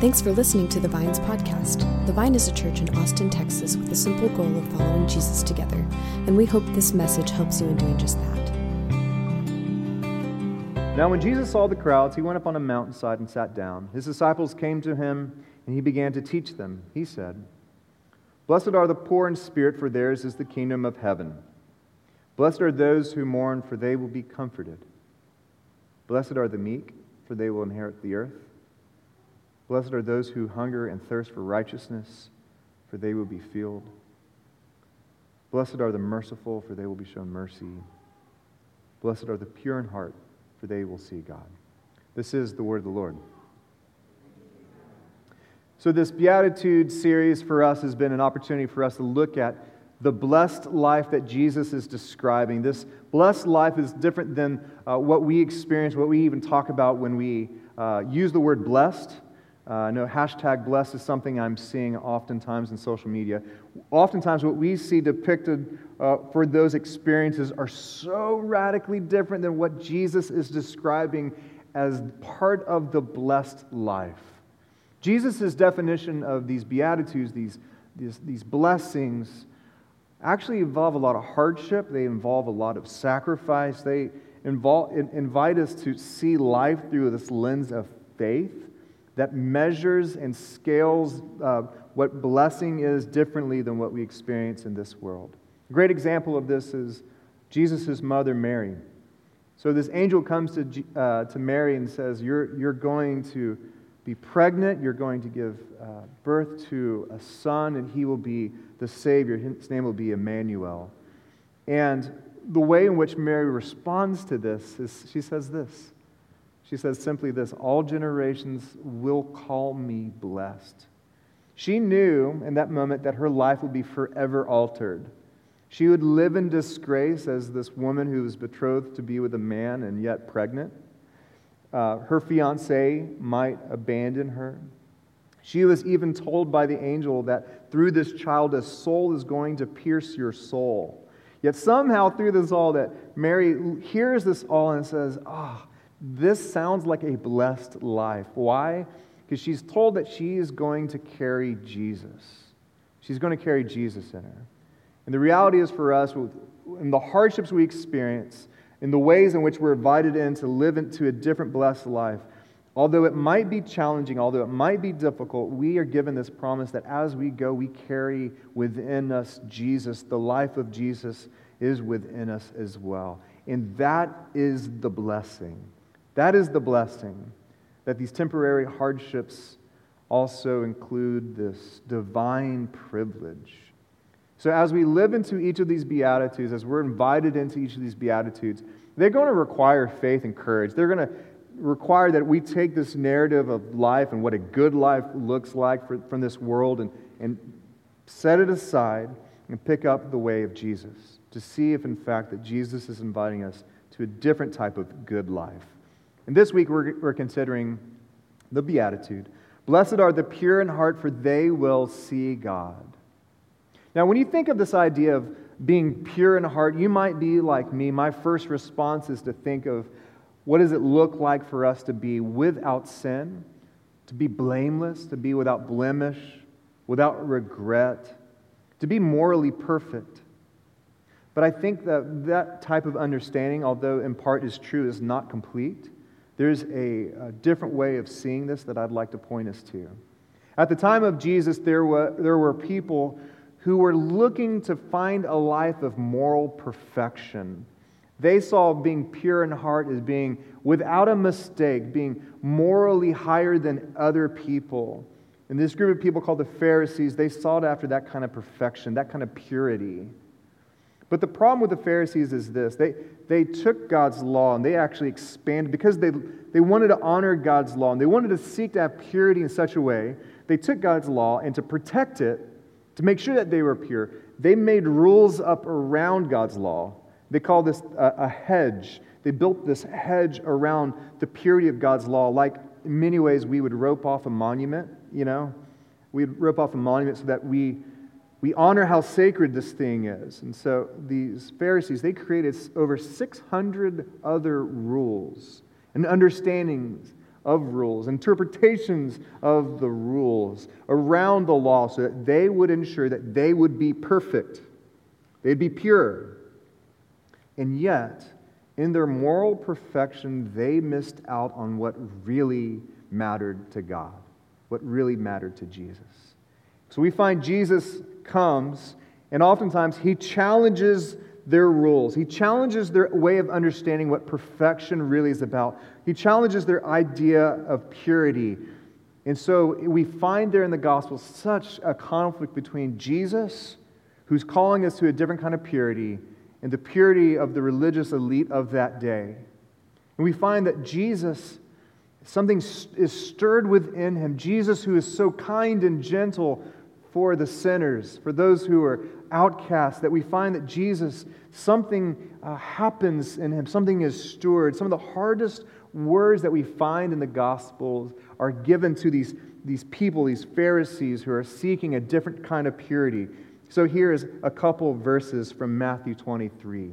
Thanks for listening to the Vines podcast. The Vine is a church in Austin, Texas, with the simple goal of following Jesus together, and we hope this message helps you in doing just that. Now, when Jesus saw the crowds, he went up on a mountainside and sat down. His disciples came to him, and he began to teach them. He said, Blessed are the poor in spirit, for theirs is the kingdom of heaven. Blessed are those who mourn, for they will be comforted. Blessed are the meek, for they will inherit the earth. Blessed are those who hunger and thirst for righteousness, for they will be filled. Blessed are the merciful, for they will be shown mercy. Blessed are the pure in heart, for they will see God. This is the word of the Lord. So, this Beatitude series for us has been an opportunity for us to look at the blessed life that Jesus is describing. This blessed life is different than uh, what we experience, what we even talk about when we uh, use the word blessed. Uh, know hashtag blessed is something I'm seeing oftentimes in social media. Oftentimes, what we see depicted uh, for those experiences are so radically different than what Jesus is describing as part of the blessed life. Jesus' definition of these beatitudes, these, these, these blessings, actually involve a lot of hardship. They involve a lot of sacrifice. They involve, invite us to see life through this lens of faith that measures and scales uh, what blessing is differently than what we experience in this world. A great example of this is Jesus' mother, Mary. So this angel comes to, uh, to Mary and says, you're, you're going to be pregnant, you're going to give uh, birth to a son, and he will be the Savior. His name will be Emmanuel. And the way in which Mary responds to this is she says this. She says simply this All generations will call me blessed. She knew in that moment that her life would be forever altered. She would live in disgrace as this woman who was betrothed to be with a man and yet pregnant. Uh, her fiance might abandon her. She was even told by the angel that through this child, a soul is going to pierce your soul. Yet somehow, through this all, that Mary hears this all and says, Ah, oh, this sounds like a blessed life. Why? Because she's told that she is going to carry Jesus. She's going to carry Jesus in her. And the reality is for us, in the hardships we experience, in the ways in which we're invited in to live into a different blessed life. Although it might be challenging, although it might be difficult, we are given this promise that as we go, we carry within us Jesus. The life of Jesus is within us as well. And that is the blessing. That is the blessing that these temporary hardships also include this divine privilege so, as we live into each of these Beatitudes, as we're invited into each of these Beatitudes, they're going to require faith and courage. They're going to require that we take this narrative of life and what a good life looks like for, from this world and, and set it aside and pick up the way of Jesus to see if, in fact, that Jesus is inviting us to a different type of good life. And this week, we're, we're considering the Beatitude Blessed are the pure in heart, for they will see God. Now, when you think of this idea of being pure in heart, you might be like me. My first response is to think of what does it look like for us to be without sin, to be blameless, to be without blemish, without regret, to be morally perfect. But I think that that type of understanding, although in part is true, is not complete. There's a, a different way of seeing this that I'd like to point us to. At the time of Jesus, there were, there were people who were looking to find a life of moral perfection. They saw being pure in heart as being without a mistake, being morally higher than other people. And this group of people called the Pharisees, they sought after that kind of perfection, that kind of purity. But the problem with the Pharisees is this they, they took God's law and they actually expanded because they, they wanted to honor God's law and they wanted to seek to have purity in such a way. They took God's law and to protect it, to make sure that they were pure, they made rules up around God's law. They called this a, a hedge. They built this hedge around the purity of God's law, like in many ways we would rope off a monument, you know? We'd rope off a monument so that we, we honor how sacred this thing is. And so these Pharisees, they created over 600 other rules and understandings of rules, interpretations of the rules around the law so that they would ensure that they would be perfect, they'd be pure. And yet, in their moral perfection, they missed out on what really mattered to God, what really mattered to Jesus. So we find Jesus comes, and oftentimes he challenges their rules. He challenges their way of understanding what perfection really is about. He challenges their idea of purity. And so we find there in the gospel such a conflict between Jesus, who's calling us to a different kind of purity, and the purity of the religious elite of that day. And we find that Jesus, something is stirred within him. Jesus, who is so kind and gentle for the sinners, for those who are outcasts, that we find that Jesus, something uh, happens in him, something is stirred. Some of the hardest words that we find in the Gospels are given to these, these people, these Pharisees who are seeking a different kind of purity. So here is a couple verses from Matthew 23.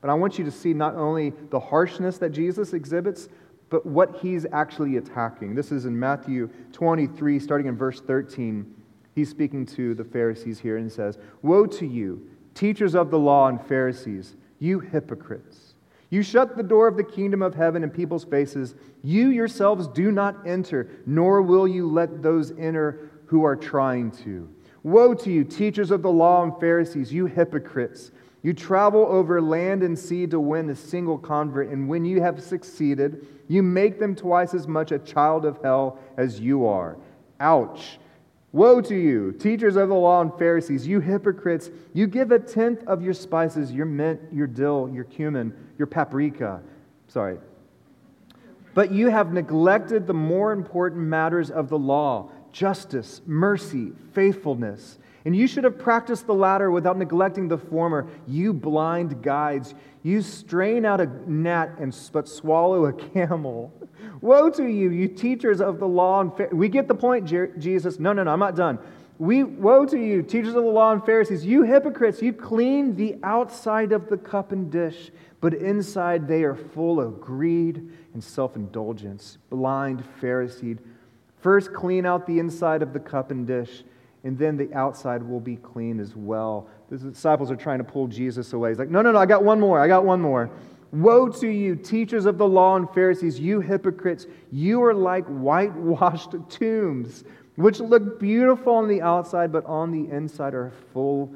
But I want you to see not only the harshness that Jesus exhibits, but what he's actually attacking. This is in Matthew 23, starting in verse 13. He's speaking to the Pharisees here and says, Woe to you, teachers of the law and Pharisees, you hypocrites! You shut the door of the kingdom of heaven in people's faces. You yourselves do not enter, nor will you let those enter who are trying to. Woe to you, teachers of the law and Pharisees, you hypocrites! You travel over land and sea to win a single convert, and when you have succeeded, you make them twice as much a child of hell as you are. Ouch! Woe to you, teachers of the law and Pharisees, you hypocrites! You give a tenth of your spices, your mint, your dill, your cumin, your paprika. Sorry. But you have neglected the more important matters of the law justice, mercy, faithfulness. And you should have practiced the latter without neglecting the former. You blind guides, you strain out a gnat and but swallow a camel. Woe to you, you teachers of the law and Pharisees. We get the point, Jesus. No, no, no, I'm not done. We, woe to you, teachers of the law and Pharisees, you hypocrites, you clean the outside of the cup and dish, but inside they are full of greed and self indulgence. Blind Pharisee. First, clean out the inside of the cup and dish, and then the outside will be clean as well. The disciples are trying to pull Jesus away. He's like, No, no, no, I got one more. I got one more. Woe to you, teachers of the law and Pharisees, you hypocrites! You are like whitewashed tombs, which look beautiful on the outside, but on the inside are full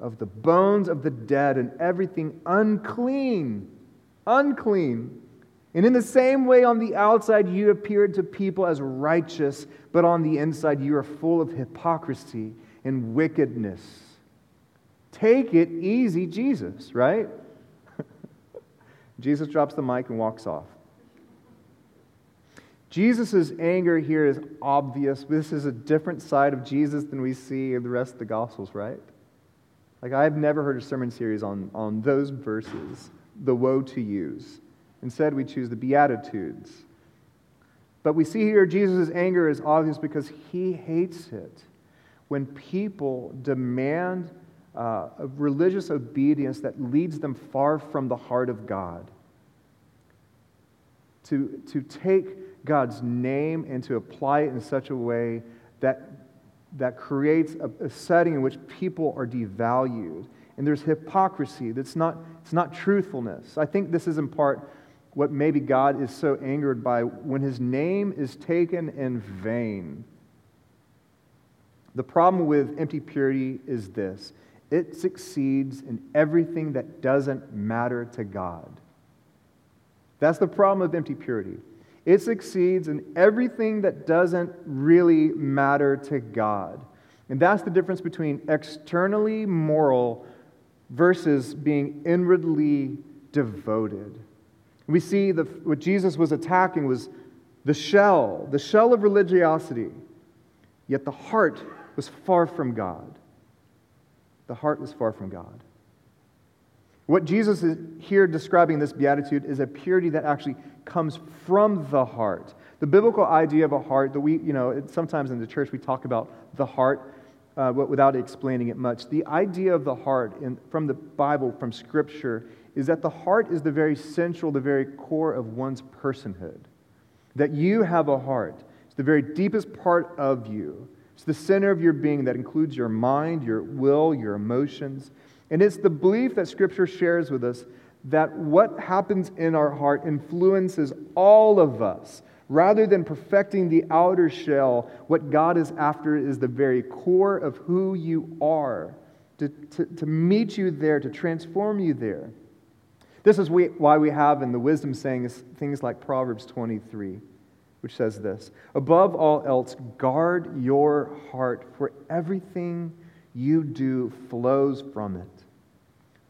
of the bones of the dead and everything unclean. Unclean. And in the same way, on the outside, you appeared to people as righteous, but on the inside, you are full of hypocrisy and wickedness. Take it easy, Jesus, right? Jesus drops the mic and walks off. Jesus' anger here is obvious. This is a different side of Jesus than we see in the rest of the Gospels, right? Like, I've never heard a sermon series on, on those verses, the woe to yous. Instead, we choose the Beatitudes. But we see here Jesus' anger is obvious because he hates it when people demand uh, religious obedience that leads them far from the heart of God. To, to take God's name and to apply it in such a way that, that creates a, a setting in which people are devalued. And there's hypocrisy. That's not, it's not truthfulness. I think this is in part what maybe God is so angered by when his name is taken in vain. The problem with empty purity is this it succeeds in everything that doesn't matter to God. That's the problem of empty purity. It succeeds in everything that doesn't really matter to God. And that's the difference between externally moral versus being inwardly devoted. We see the, what Jesus was attacking was the shell, the shell of religiosity, yet the heart was far from God the heart was far from God. What Jesus is here describing this beatitude is a purity that actually comes from the heart. The biblical idea of a heart that we, you know, sometimes in the church we talk about the heart, uh, without explaining it much. The idea of the heart in, from the Bible, from Scripture, is that the heart is the very central, the very core of one's personhood. that you have a heart. It's the very deepest part of you. It's the center of your being that includes your mind, your will, your emotions. And it's the belief that Scripture shares with us that what happens in our heart influences all of us. Rather than perfecting the outer shell, what God is after is the very core of who you are, to, to, to meet you there, to transform you there. This is why we have in the wisdom sayings things like Proverbs 23, which says this Above all else, guard your heart, for everything you do flows from it.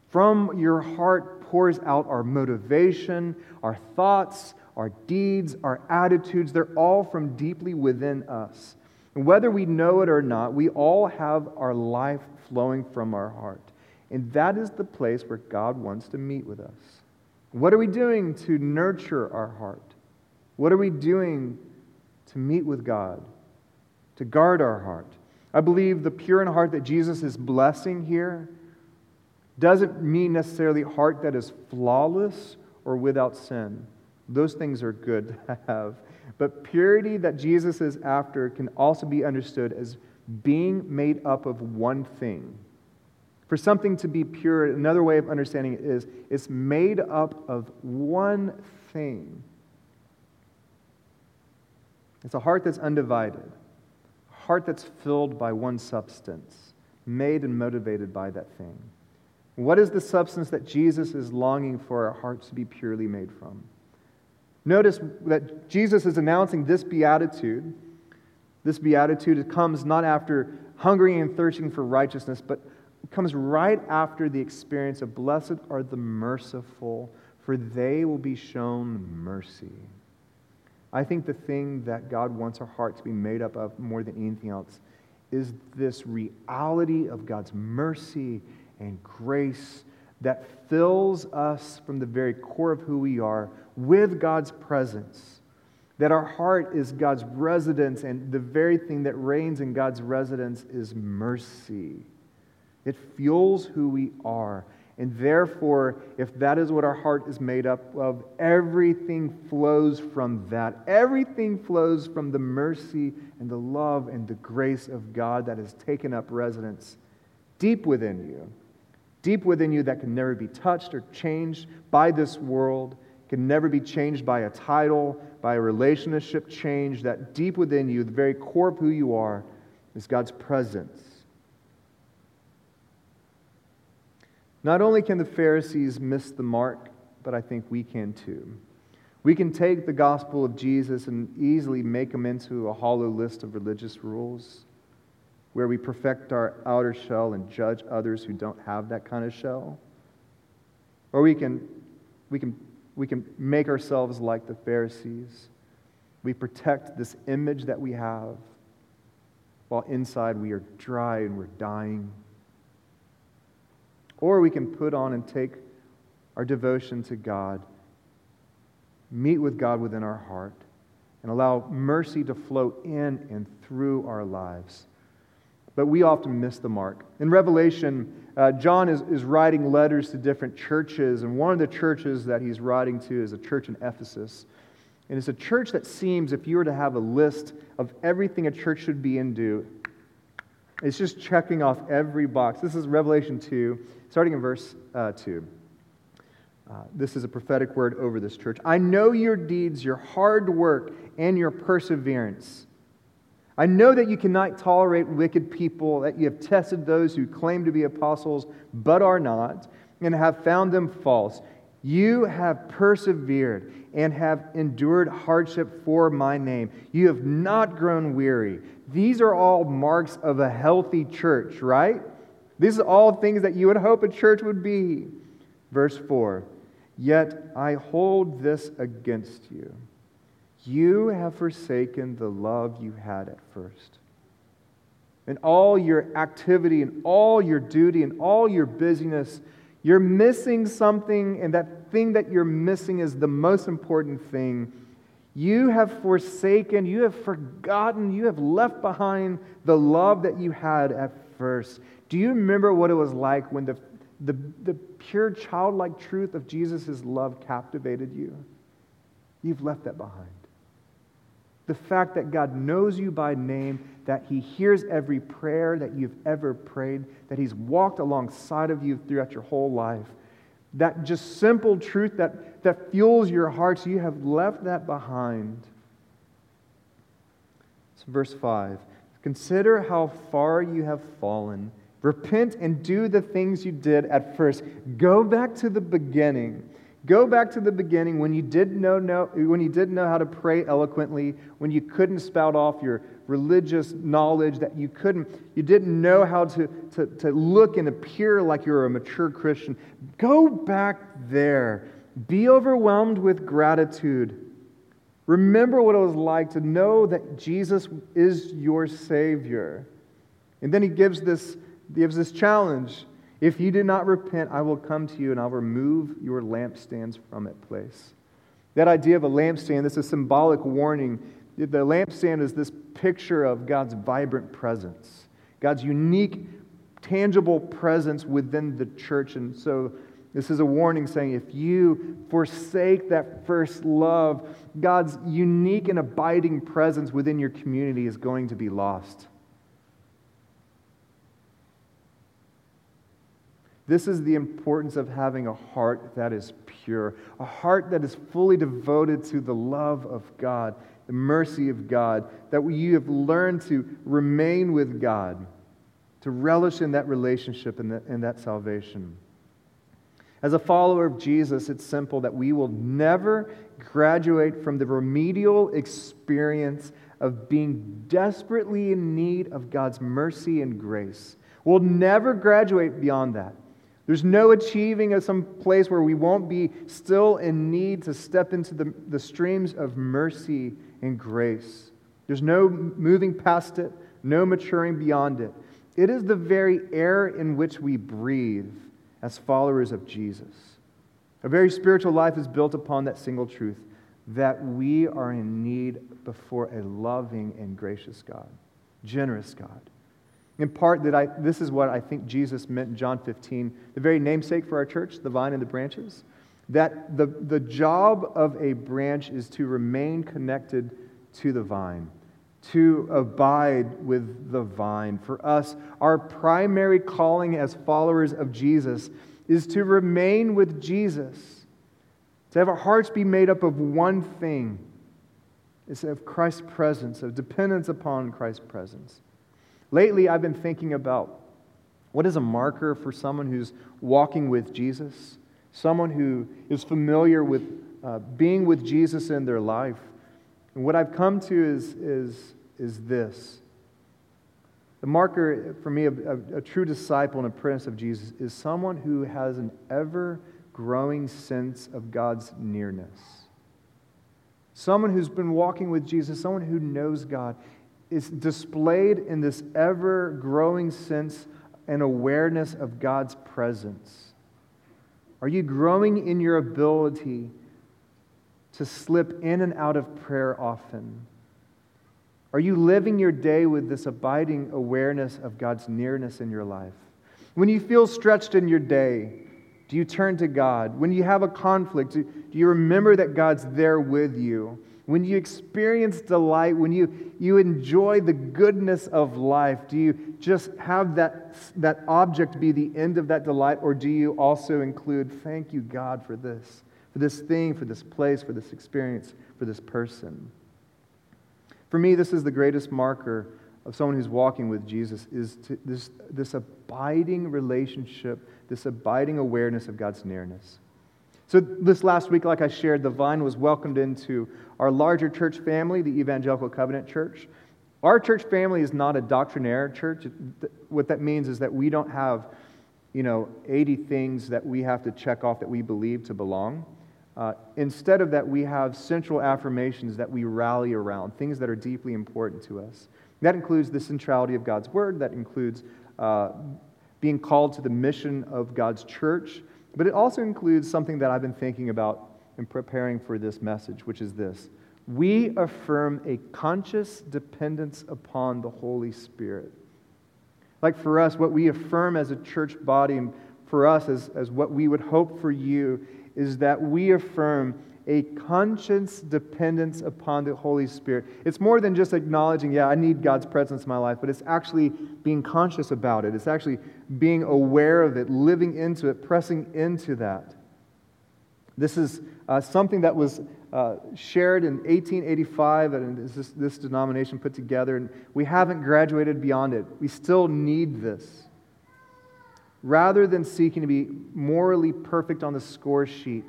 From your heart pours out our motivation, our thoughts, our deeds, our attitudes. They're all from deeply within us. And whether we know it or not, we all have our life flowing from our heart. And that is the place where God wants to meet with us. What are we doing to nurture our heart? What are we doing to meet with God, to guard our heart? I believe the pure in heart that Jesus is blessing here doesn't mean necessarily heart that is flawless or without sin. Those things are good to have. But purity that Jesus is after can also be understood as being made up of one thing. For something to be pure, another way of understanding it is it's made up of one thing. It's a heart that's undivided, a heart that's filled by one substance, made and motivated by that thing. What is the substance that Jesus is longing for our hearts to be purely made from? Notice that Jesus is announcing this beatitude. This beatitude comes not after hungering and thirsting for righteousness, but comes right after the experience of blessed are the merciful, for they will be shown mercy. I think the thing that God wants our heart to be made up of more than anything else is this reality of God's mercy and grace that fills us from the very core of who we are with God's presence. That our heart is God's residence, and the very thing that reigns in God's residence is mercy. It fuels who we are. And therefore, if that is what our heart is made up of, everything flows from that. Everything flows from the mercy and the love and the grace of God that has taken up residence deep within you deep within you that can never be touched or changed by this world, can never be changed by a title, by a relationship change, that deep within you, the very core of who you are, is God's presence. Not only can the Pharisees miss the mark, but I think we can too. We can take the gospel of Jesus and easily make them into a hollow list of religious rules where we perfect our outer shell and judge others who don't have that kind of shell. Or we can, we can, we can make ourselves like the Pharisees. We protect this image that we have, while inside we are dry and we're dying. Or we can put on and take our devotion to God, meet with God within our heart, and allow mercy to flow in and through our lives but we often miss the mark. In Revelation, uh, John is, is writing letters to different churches, and one of the churches that he's writing to is a church in Ephesus. And it's a church that seems, if you were to have a list of everything a church should be and do, it's just checking off every box. This is Revelation 2, starting in verse uh, 2. Uh, this is a prophetic word over this church. I know your deeds, your hard work, and your perseverance I know that you cannot tolerate wicked people, that you have tested those who claim to be apostles but are not, and have found them false. You have persevered and have endured hardship for my name. You have not grown weary. These are all marks of a healthy church, right? These are all things that you would hope a church would be. Verse 4 Yet I hold this against you you have forsaken the love you had at first. In all your activity and all your duty and all your busyness, you're missing something, and that thing that you're missing is the most important thing. You have forsaken, you have forgotten, you have left behind the love that you had at first. Do you remember what it was like when the, the, the pure childlike truth of Jesus' love captivated you? You've left that behind. the fact that God knows you by name, that He hears every prayer that you've ever prayed, that He's walked alongside of you throughout your whole life. That just simple truth that, that fuels your hearts, you have left that behind. So, verse 5 Consider how far you have fallen. Repent and do the things you did at first. Go back to the beginning. Go back to the beginning when you didn't know, know, when you didn't know how to pray eloquently, when you couldn't spout off your religious knowledge, that you couldn't, you didn't know how to, to, to look and appear like you're a mature Christian. Go back there. Be overwhelmed with gratitude. Remember what it was like to know that Jesus is your Savior. And then he gives this, gives this challenge if you do not repent, I will come to you and I'll remove your lampstands from its place. That idea of a lampstand, this is a symbolic warning. The lampstand is this picture of God's vibrant presence, God's unique, tangible presence within the church. And so, this is a warning saying if you forsake that first love, God's unique and abiding presence within your community is going to be lost. This is the importance of having a heart that is pure, a heart that is fully devoted to the love of God, the mercy of God, that you have learned to remain with God, to relish in that relationship and that, salvation. As a follower of Jesus, it's simple that we will never graduate from the remedial experience of being desperately in need of God's mercy and grace. We'll never graduate beyond that. There's no achieving of some place where we won't be still in need to step into the, the streams of mercy and grace. There's no moving past it, no maturing beyond it. It is the very air in which we breathe as followers of Jesus. A very spiritual life is built upon that single truth that we are in need before a loving and gracious God, generous God in part, that I, this is what I think Jesus meant in John 15, the very namesake for our church, the vine and the branches. That the, the job of a branch is to remain connected to the vine, to abide with the vine. For us, our primary calling as followers of Jesus is to remain with Jesus, to have our hearts be made up of one thing. It's of Christ's presence, of dependence upon Christ's presence. Lately, I've been thinking about what is a marker for someone who's walking with Jesus, someone who is familiar with uh, being with Jesus in their life. And what I've come to is, is, is this. The marker for me of, of a true disciple and apprentice of Jesus is someone who has an ever growing sense of God's nearness. Someone who's been walking with Jesus, someone who knows God, is displayed in this ever growing sense and awareness of God's presence? Are you growing in your ability to slip in and out of prayer often? Are you living your day with this abiding awareness of God's nearness in your life? When you feel stretched in your day, do you turn to God? When you have a conflict, do you remember that God's there with you? When you experience delight, when you, you enjoy the goodness of life, do you just have that, that object be the end of that delight, or do you also include, thank you, God, for this, for this thing, for this place, for this experience, for this person? For me, this is the greatest marker of someone who's walking with Jesus is this, this abiding relationship, this abiding awareness of God's nearness. So, this last week, like I shared, the vine was welcomed into our larger church family, the Evangelical Covenant Church. Our church family is not a doctrinaire church. What that means is that we don't have, you know, 80 things that we have to check off that we believe to belong. Uh, instead of that, we have central affirmations that we rally around, things that are deeply important to us. That includes the centrality of God's Word, that includes uh, being called to the mission of God's church, but it also includes something that I've been thinking about in preparing for this message, which is this we affirm a conscious dependence upon the Holy Spirit. Like for us, what we affirm as a church body, for us as, as what we would hope for you, is that we affirm a conscious dependence upon the Holy Spirit. It's more than just acknowledging, yeah, I need God's presence in my life, but it's actually being conscious about it. It's actually being aware of it, living into it, pressing into that. This is uh, something that was uh, shared in 1885 and this, this denomination put together, and we haven't graduated beyond it. We still need this. Rather than seeking to be morally perfect on the score sheet,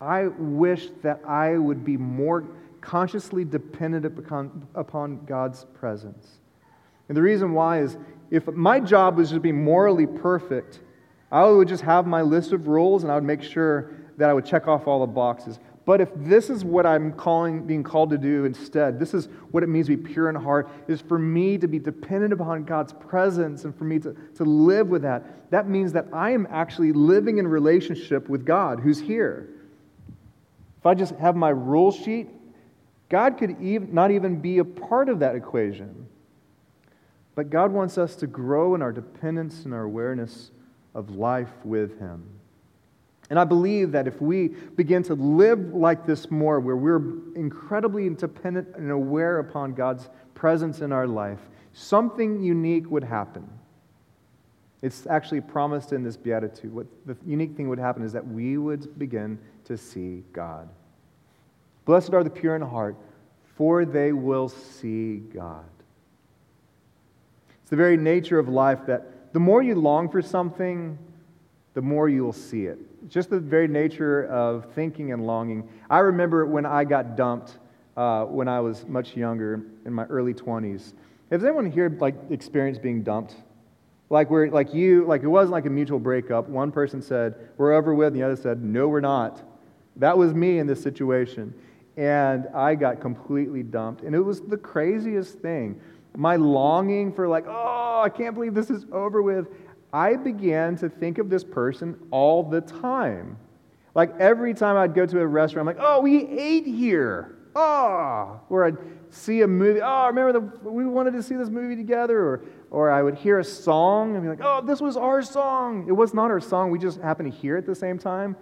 I wish that I would be more consciously dependent upon, God's presence. And the reason why is if my job was to be morally perfect, I would just have my list of rules and I would make sure that I would check off all the boxes. But if this is what I'm calling, being called to do instead, this is what it means to be pure in heart, is for me to be dependent upon God's presence and for me to, to live with that. That means that I am actually living in relationship with God who's here. If I just have my rule sheet, God could even, not even be a part of that equation. But God wants us to grow in our dependence and our awareness of life with Him. And I believe that if we begin to live like this more, where we're incredibly dependent and aware upon God's presence in our life, something unique would happen. It's actually promised in this beatitude. What the unique thing would happen is that we would begin to see God. Blessed are the pure in heart, for they will see God. It's the very nature of life that the more you long for something, the more you will see it just the very nature of thinking and longing. I remember when I got dumped uh, when I was much younger, in my early 20s. Has anyone here like experienced being dumped? Like where, like you, like it wasn't like a mutual breakup. One person said we're over with, and the other said no, we're not. That was me in this situation, and I got completely dumped, and it was the craziest thing. My longing for like, oh, I can't believe this is over with. I began to think of this person all the time. Like every time I'd go to a restaurant, I'm like, oh, we ate here. Oh, or I'd see a movie. Oh, remember the, we wanted to see this movie together. Or, or I would hear a song and be like, oh, this was our song. It was not our song. We just happened to hear it at the same time.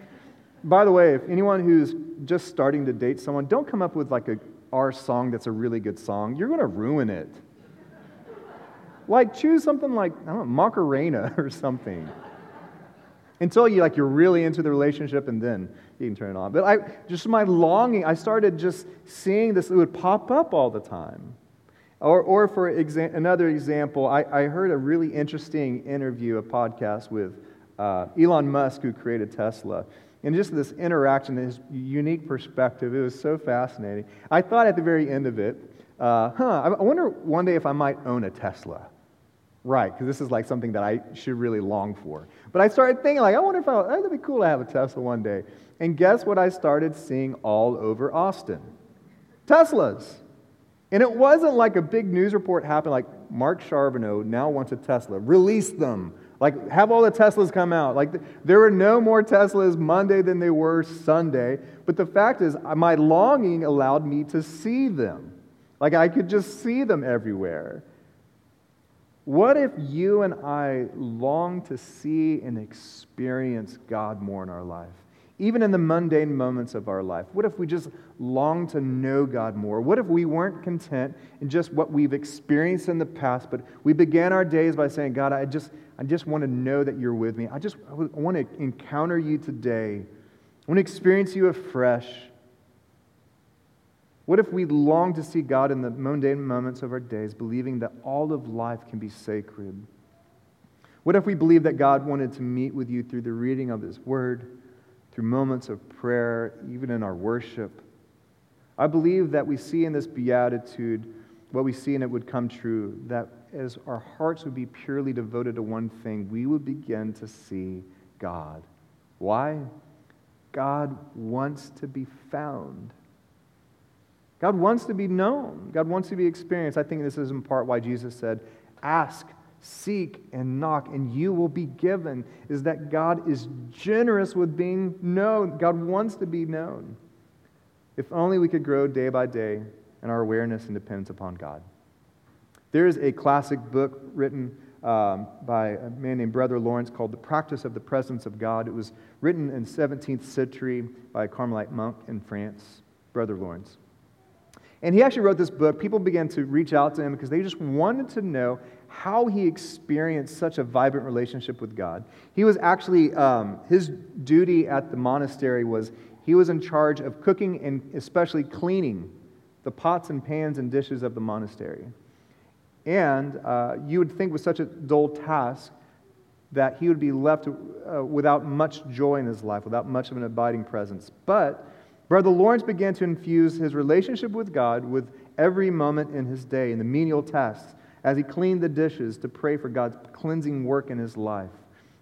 By the way, if anyone who's just starting to date someone, don't come up with like a our song that's a really good song. You're going to ruin it. Like, choose something like, I don't know, Macarena or something. Until you like you're really into the relationship and then you can turn it on. But I just my longing, I started just seeing this, it would pop up all the time. Or, or for exa- another example, I, I heard a really interesting interview, a podcast with uh, Elon Musk, who created Tesla. And just this interaction, his unique perspective, it was so fascinating. I thought at the very end of it, uh, huh, I wonder one day if I might own a Tesla. Right, because this is like something that I should really long for. But I started thinking, like, I wonder if I, that'd be cool to have a Tesla one day. And guess what I started seeing all over Austin? Teslas. And it wasn't like a big news report happened, like Mark Charbonneau now wants a Tesla. Release them. Like, have all the Teslas come out. Like, there were no more Teslas Monday than they were Sunday. But the fact is, uh, my longing allowed me to see them. Like, I could just see them everywhere. What if you and I long to see and experience God more in our life? Even in the mundane moments of our life. What if we just long to know God more? What if we weren't content in just what we've experienced in the past, but we began our days by saying, God, I just, I just want to know that you're with me. I just I want to encounter you today. I want to experience you afresh. What if we long to see God in the mundane moments of our days, believing that all of life can be sacred? What if we believe that God wanted to meet with you through the reading of His Word, through moments of prayer, even in our worship? I believe that we see in this beatitude what we see and it would come true that as our hearts would be purely devoted to one thing, we would begin to see God. Why? God wants to be found. God wants to be known. God wants to be experienced. I think this is in part why Jesus said, Ask, seek, and knock, and you will be given. Is that God is generous with being known. God wants to be known. If only we could grow day by day in our awareness and dependence upon God. There is a classic book written um, by a man named Brother Lawrence called The Practice of the Presence of God. It was written in 17th century by a Carmelite monk in France, Brother Lawrence. And he actually wrote this book. People began to reach out to him because they just wanted to know how he experienced such a vibrant relationship with God. He was actually, um, his duty at the monastery was he was in charge of cooking and especially cleaning the pots and pans and dishes of the monastery. And uh, you would think with such a dull task that he would be left uh, without much joy in his life, without much of an abiding presence. But Brother Lawrence began to infuse his relationship with God with every moment in his day, in the menial tasks, as he cleaned the dishes to pray for God's cleansing work in his life.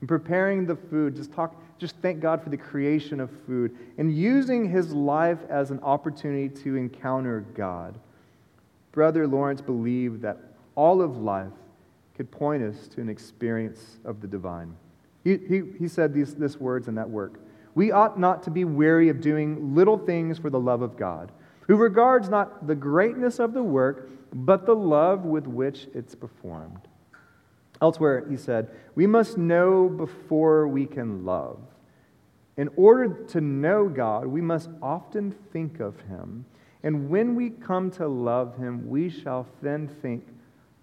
And preparing the food, just talk, just thank God for the creation of food, and using his life as an opportunity to encounter God. Brother Lawrence believed that all of life could point us to an experience of the divine. He, he, he said these, these words in that work. We ought not to be weary of doing little things for the love of God, who regards not the greatness of the work, but the love with which it's performed. Elsewhere, he said, We must know before we can love. In order to know God, we must often think of him. And when we come to love him, we shall then think,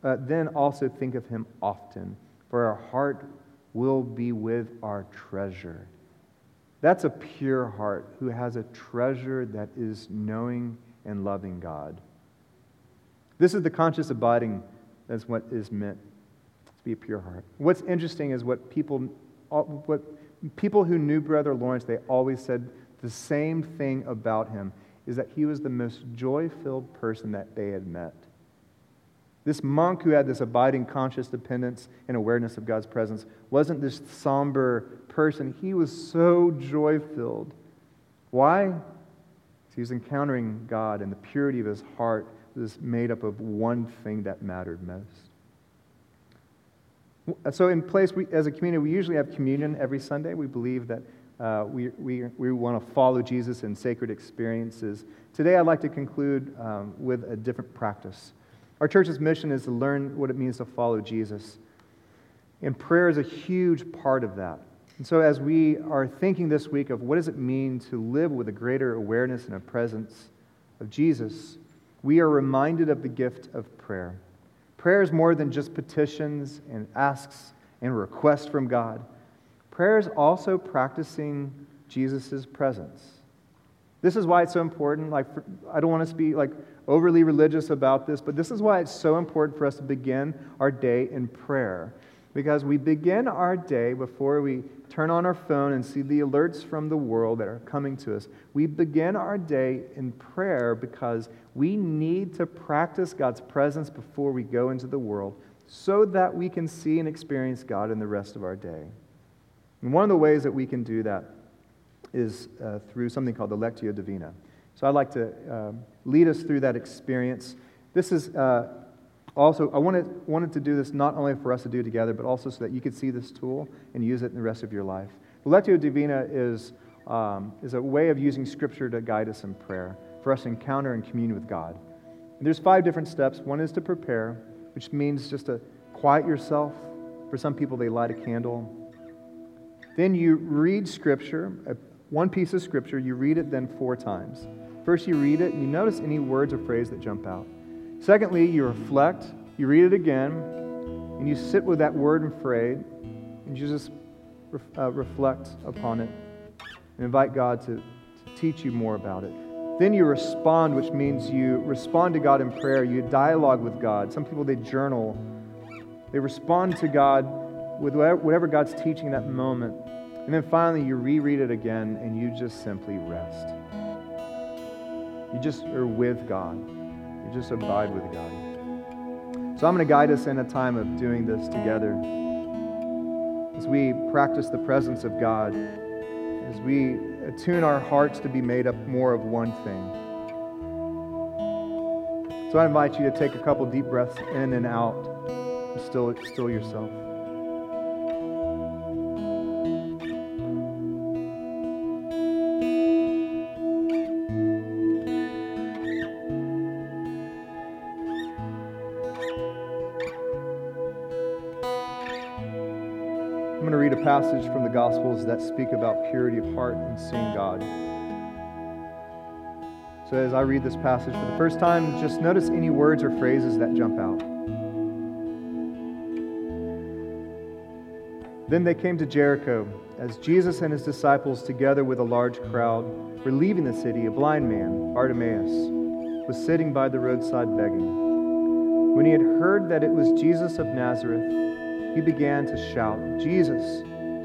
uh, then also think of him often, for our heart will be with our treasure. That's a pure heart who has a treasure that is knowing and loving God. This is the conscious abiding that's what is meant to be a pure heart. What's interesting is what people, what people who knew Brother Lawrence, they always said the same thing about him, is that he was the most joy-filled person that they had met. This monk who had this abiding conscious dependence and awareness of God's presence wasn't this somber person. He was so joy filled. Why? Because He was encountering God, and the purity of his heart was made up of one thing that mattered most. So, in place, we, as a community, we usually have communion every Sunday. We believe that uh, we, we, we want to follow Jesus in sacred experiences. Today, I'd like to conclude um, with a different practice. Our church's mission is to learn what it means to follow Jesus. And prayer is a huge part of that. And so, as we are thinking this week of what does it mean to live with a greater awareness and a presence of Jesus, we are reminded of the gift of prayer. Prayer is more than just petitions and asks and requests from God. Prayer is also practicing Jesus' presence. This is why it's so important. Like, I don't want us to be like overly religious about this, but this is why it's so important for us to begin our day in prayer. Because we begin our day before we turn on our phone and see the alerts from the world that are coming to us. We begin our day in prayer because we need to practice God's presence before we go into the world so that we can see and experience God in the rest of our day. And one of the ways that we can do that is uh, through something called the Lectio Divina. So I'd like to uh, lead us through that experience. This is uh, also, I wanted, wanted to do this not only for us to do together, but also so that you could see this tool and use it in the rest of your life. The Lectio Divina is, um, is a way of using Scripture to guide us in prayer, for us to encounter and commune with God. And there's five different steps. One is to prepare, which means just to quiet yourself. For some people, they light a candle. Then you read Scripture, one piece of Scripture, you read it then four times. First, you read it and you notice any words or phrase that jump out. Secondly, you reflect, you read it again, and you sit with that word and phrase, and you just uh, reflect upon it and invite God to, to teach you more about it. Then you respond, which means you respond to God in prayer. You dialogue with God. Some people, they journal. They respond to God with whatever God's teaching in that moment. And then finally, you reread it again and you just simply rest. You just are with God. You just abide with God. So I'm going to guide us in a time of doing this together. As we practice the presence of God, as we attune our hearts to be made up more of one thing. So I invite you to take a couple deep breaths in and out still, still yourself. Passage from the Gospels that speak about purity of heart and seeing God. So, as I read this passage for the first time, just notice any words or phrases that jump out. Then they came to Jericho. As Jesus and his disciples, together with a large crowd, were leaving the city, a blind man, Bartimaeus, was sitting by the roadside begging. When he had heard that it was Jesus of Nazareth, he began to shout, Jesus,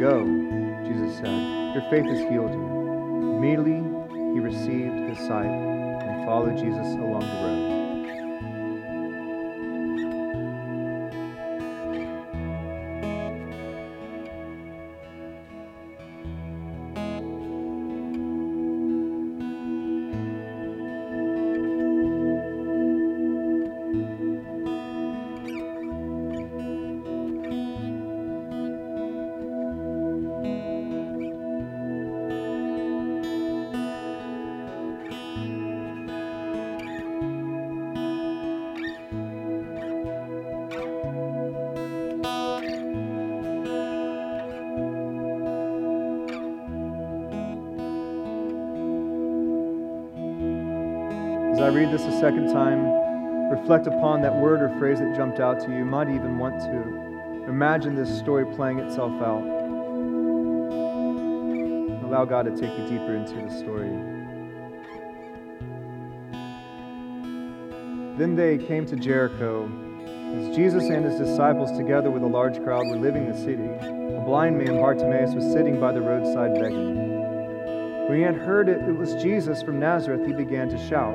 Go, Jesus said, your faith has healed you. Immediately he received his sight and followed Jesus along the road. Read this a second time, reflect upon that word or phrase that jumped out to you. You might even want to imagine this story playing itself out. Allow God to take you deeper into the story. Then they came to Jericho. As Jesus and his disciples, together with a large crowd, were leaving the city, a blind man, Bartimaeus, was sitting by the roadside begging. When he had heard it, it was Jesus from Nazareth, he began to shout,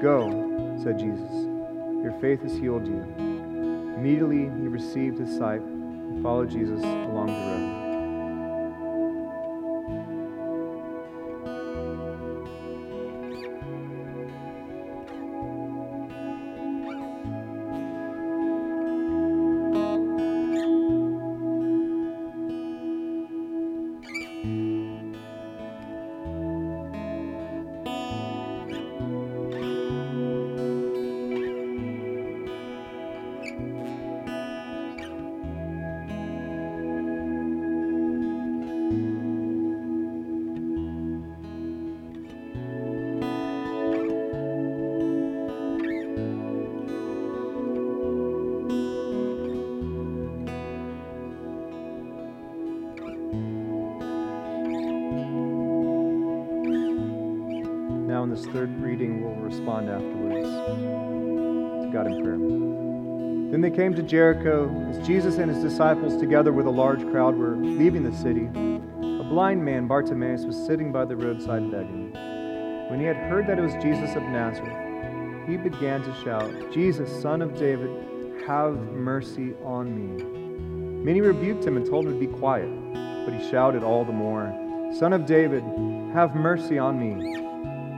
Go, said Jesus. Your faith has healed you. Immediately he received his sight and followed Jesus along the road. Third reading, we'll respond afterwards to God in prayer. Then they came to Jericho as Jesus and his disciples, together with a large crowd, were leaving the city. A blind man, Bartimaeus, was sitting by the roadside begging. When he had heard that it was Jesus of Nazareth, he began to shout, Jesus, son of David, have mercy on me. Many rebuked him and told him to be quiet, but he shouted all the more, Son of David, have mercy on me.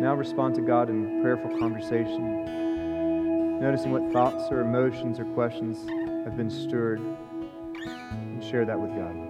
Now respond to God in prayerful conversation, noticing what thoughts or emotions or questions have been stirred. and share that with God.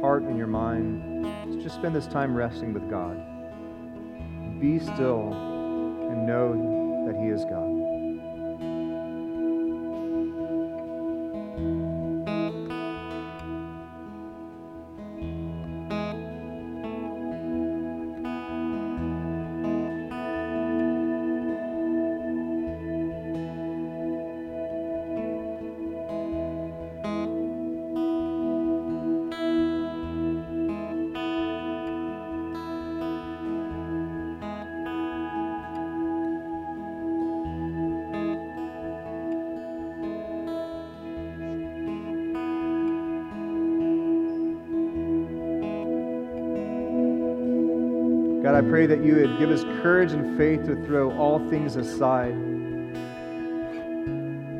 heart and your mind, just spend this time resting with God. Be still and know that He is God. I pray that you would give us courage and faith to throw all things aside,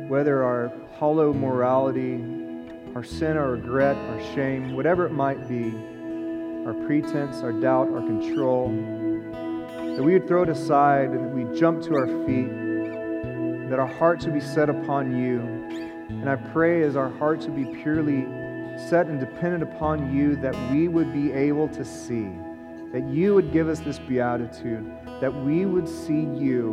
whether our hollow morality, our sin, our regret, our shame, whatever it might be, our pretense, our doubt, our control, that we would throw it aside and that we jump to our feet, that our hearts would be set upon you. And I pray as our hearts would be purely set and dependent upon you, that we would be able to see that you would give us this beatitude, that we would see you.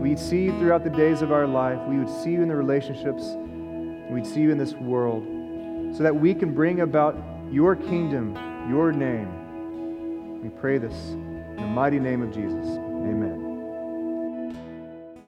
We'd see you throughout the days of our life. We would see you in the relationships. We'd see you in this world so that we can bring about your kingdom, your name. We pray this in the mighty name of Jesus.